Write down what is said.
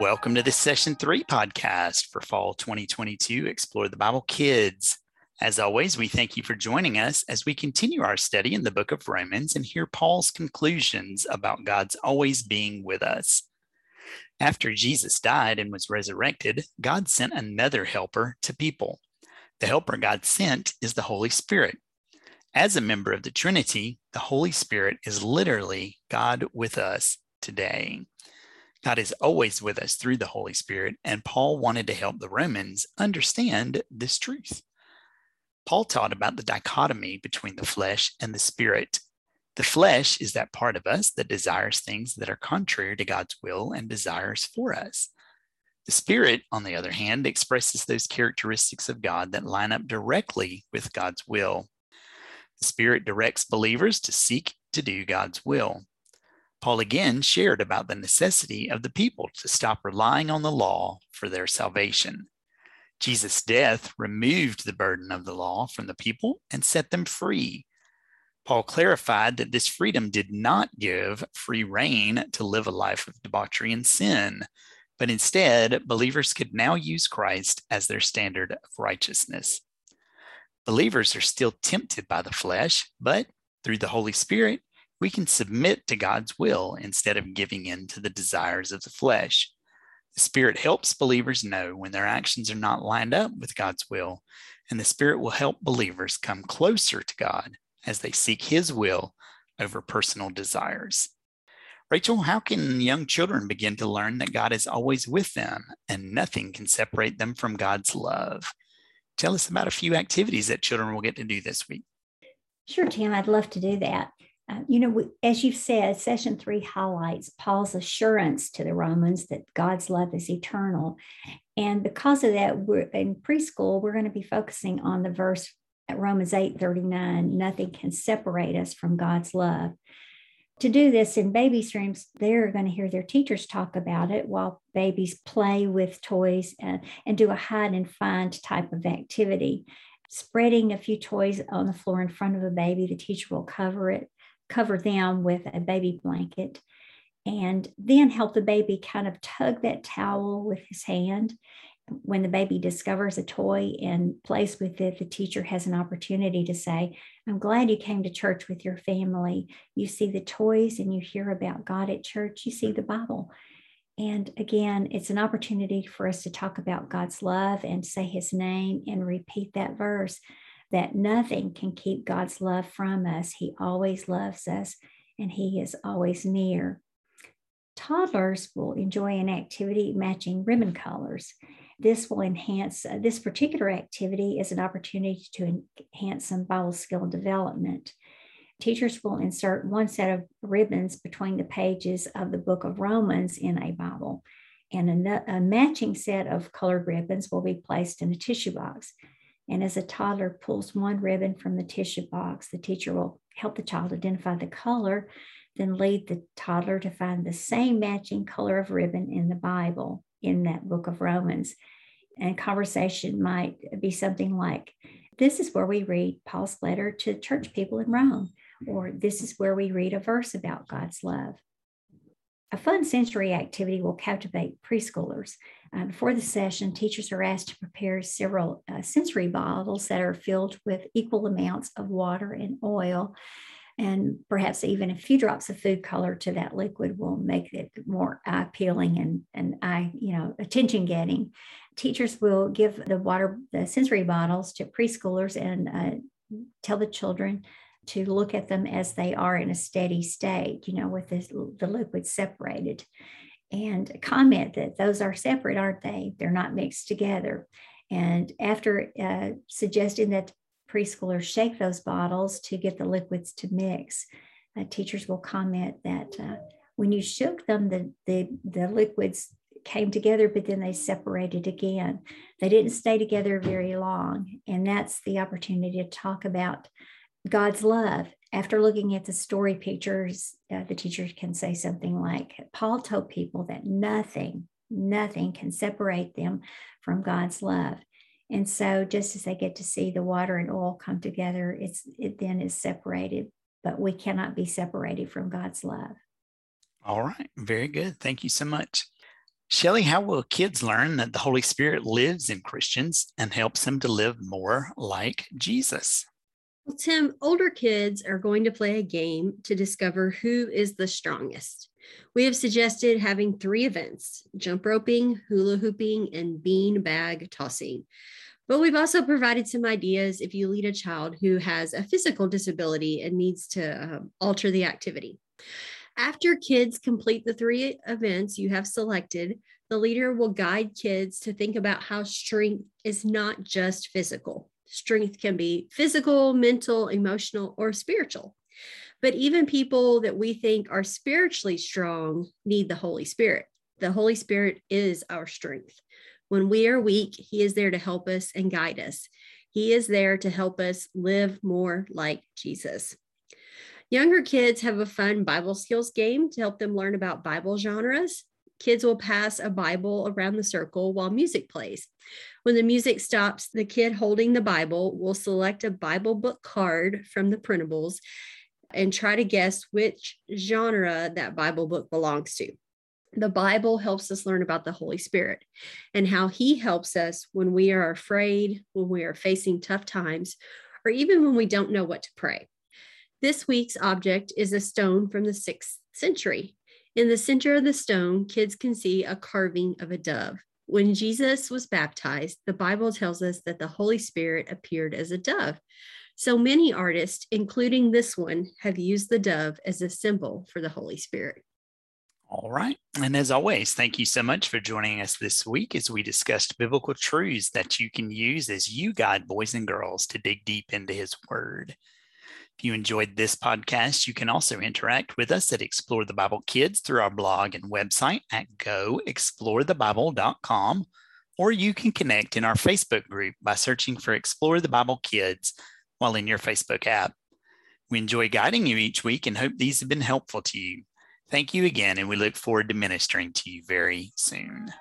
Welcome to this session three podcast for fall 2022 Explore the Bible Kids. As always, we thank you for joining us as we continue our study in the book of Romans and hear Paul's conclusions about God's always being with us. After Jesus died and was resurrected, God sent another helper to people. The helper God sent is the Holy Spirit. As a member of the Trinity, the Holy Spirit is literally God with us today. God is always with us through the Holy Spirit, and Paul wanted to help the Romans understand this truth. Paul taught about the dichotomy between the flesh and the spirit. The flesh is that part of us that desires things that are contrary to God's will and desires for us. The spirit, on the other hand, expresses those characteristics of God that line up directly with God's will. The spirit directs believers to seek to do God's will. Paul again shared about the necessity of the people to stop relying on the law for their salvation. Jesus' death removed the burden of the law from the people and set them free. Paul clarified that this freedom did not give free rein to live a life of debauchery and sin, but instead, believers could now use Christ as their standard of righteousness. Believers are still tempted by the flesh, but through the Holy Spirit, we can submit to God's will instead of giving in to the desires of the flesh. The Spirit helps believers know when their actions are not lined up with God's will, and the Spirit will help believers come closer to God as they seek His will over personal desires. Rachel, how can young children begin to learn that God is always with them and nothing can separate them from God's love? Tell us about a few activities that children will get to do this week. Sure, Tim, I'd love to do that. Uh, you know, as you've said, session three highlights Paul's assurance to the Romans that God's love is eternal. And because of that, we're in preschool, we're going to be focusing on the verse at Romans 8 39, nothing can separate us from God's love. To do this in babies' rooms, they're going to hear their teachers talk about it while babies play with toys and, and do a hide and find type of activity. Spreading a few toys on the floor in front of a baby, the teacher will cover it cover them with a baby blanket and then help the baby kind of tug that towel with his hand. When the baby discovers a toy and plays with it, the teacher has an opportunity to say, I'm glad you came to church with your family. You see the toys and you hear about God at church, you see the Bible. And again, it's an opportunity for us to talk about God's love and say his name and repeat that verse that nothing can keep God's love from us. He always loves us and He is always near. Toddlers will enjoy an activity matching ribbon colors. This will enhance, uh, this particular activity is an opportunity to enhance some Bible skill development. Teachers will insert one set of ribbons between the pages of the book of Romans in a Bible, and a, a matching set of colored ribbons will be placed in a tissue box. And as a toddler pulls one ribbon from the tissue box, the teacher will help the child identify the color, then lead the toddler to find the same matching color of ribbon in the Bible in that book of Romans. And conversation might be something like, This is where we read Paul's letter to church people in Rome, or this is where we read a verse about God's love. A fun sensory activity will captivate preschoolers. Uh, before the session, teachers are asked to prepare several uh, sensory bottles that are filled with equal amounts of water and oil. And perhaps even a few drops of food color to that liquid will make it more appealing and, and eye, you know, attention getting. Teachers will give the water, the sensory bottles to preschoolers and uh, tell the children to look at them as they are in a steady state, you know, with this, the liquid separated, and comment that those are separate, aren't they? They're not mixed together. And after uh, suggesting that preschoolers shake those bottles to get the liquids to mix, uh, teachers will comment that uh, when you shook them, the, the, the liquids came together, but then they separated again. They didn't stay together very long. And that's the opportunity to talk about God's love. After looking at the story pictures, uh, the teacher can say something like, Paul told people that nothing, nothing can separate them from God's love. And so, just as they get to see the water and oil come together, it's it then is separated, but we cannot be separated from God's love. All right, very good. Thank you so much. Shelly, how will kids learn that the Holy Spirit lives in Christians and helps them to live more like Jesus? Well, Tim, older kids are going to play a game to discover who is the strongest. We have suggested having three events jump roping, hula hooping, and bean bag tossing. But we've also provided some ideas if you lead a child who has a physical disability and needs to uh, alter the activity. After kids complete the three events you have selected, the leader will guide kids to think about how strength is not just physical. Strength can be physical, mental, emotional, or spiritual. But even people that we think are spiritually strong need the Holy Spirit. The Holy Spirit is our strength. When we are weak, He is there to help us and guide us. He is there to help us live more like Jesus. Younger kids have a fun Bible skills game to help them learn about Bible genres. Kids will pass a Bible around the circle while music plays. When the music stops, the kid holding the Bible will select a Bible book card from the printables and try to guess which genre that Bible book belongs to. The Bible helps us learn about the Holy Spirit and how He helps us when we are afraid, when we are facing tough times, or even when we don't know what to pray. This week's object is a stone from the sixth century. In the center of the stone, kids can see a carving of a dove. When Jesus was baptized, the Bible tells us that the Holy Spirit appeared as a dove. So many artists, including this one, have used the dove as a symbol for the Holy Spirit. All right. And as always, thank you so much for joining us this week as we discussed biblical truths that you can use as you guide boys and girls to dig deep into His Word. If you enjoyed this podcast, you can also interact with us at Explore the Bible Kids through our blog and website at goexplorethebible.com, or you can connect in our Facebook group by searching for Explore the Bible Kids while in your Facebook app. We enjoy guiding you each week and hope these have been helpful to you. Thank you again, and we look forward to ministering to you very soon.